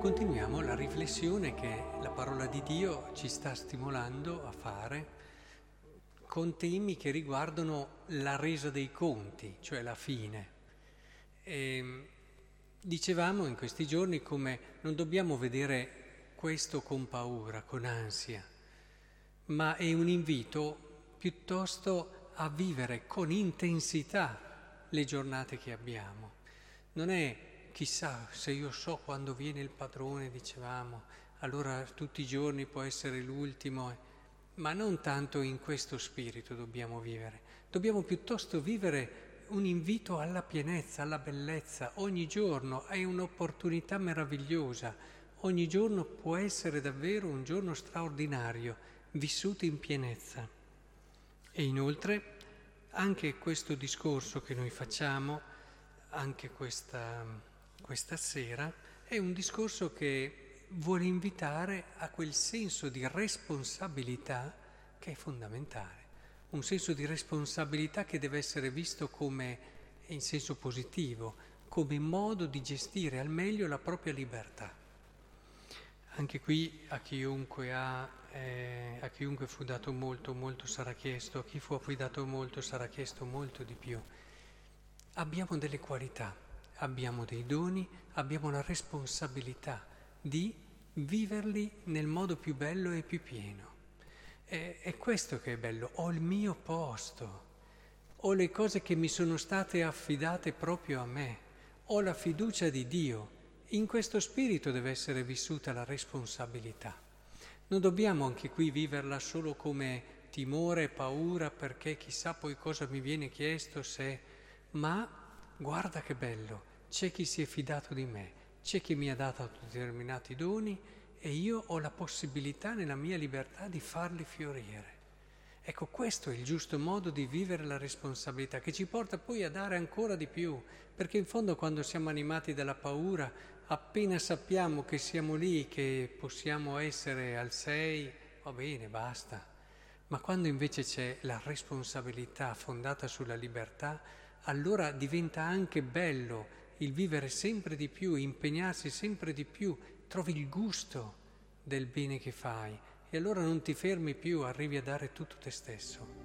continuiamo la riflessione che la parola di Dio ci sta stimolando a fare con temi che riguardano la resa dei conti, cioè la fine. E dicevamo in questi giorni come non dobbiamo vedere questo con paura, con ansia, ma è un invito piuttosto a vivere con intensità le giornate che abbiamo. Non è chissà se io so quando viene il padrone, dicevamo, allora tutti i giorni può essere l'ultimo, ma non tanto in questo spirito dobbiamo vivere, dobbiamo piuttosto vivere un invito alla pienezza, alla bellezza, ogni giorno è un'opportunità meravigliosa, ogni giorno può essere davvero un giorno straordinario, vissuto in pienezza. E inoltre anche questo discorso che noi facciamo, anche questa questa sera è un discorso che vuole invitare a quel senso di responsabilità che è fondamentale, un senso di responsabilità che deve essere visto come in senso positivo, come modo di gestire al meglio la propria libertà. Anche qui a chiunque, ha, eh, a chiunque fu dato molto, molto sarà chiesto, a chi fu affidato molto sarà chiesto molto di più. Abbiamo delle qualità abbiamo dei doni, abbiamo la responsabilità di viverli nel modo più bello e più pieno. È, è questo che è bello, ho il mio posto, ho le cose che mi sono state affidate proprio a me, ho la fiducia di Dio. In questo spirito deve essere vissuta la responsabilità. Non dobbiamo anche qui viverla solo come timore, paura, perché chissà poi cosa mi viene chiesto se... Ma guarda che bello, c'è chi si è fidato di me, c'è chi mi ha dato determinati doni e io ho la possibilità nella mia libertà di farli fiorire. Ecco, questo è il giusto modo di vivere la responsabilità, che ci porta poi a dare ancora di più, perché in fondo quando siamo animati dalla paura, appena sappiamo che siamo lì, che possiamo essere al 6, va bene, basta. Ma quando invece c'è la responsabilità fondata sulla libertà, allora diventa anche bello il vivere sempre di più, impegnarsi sempre di più, trovi il gusto del bene che fai e allora non ti fermi più, arrivi a dare tutto te stesso.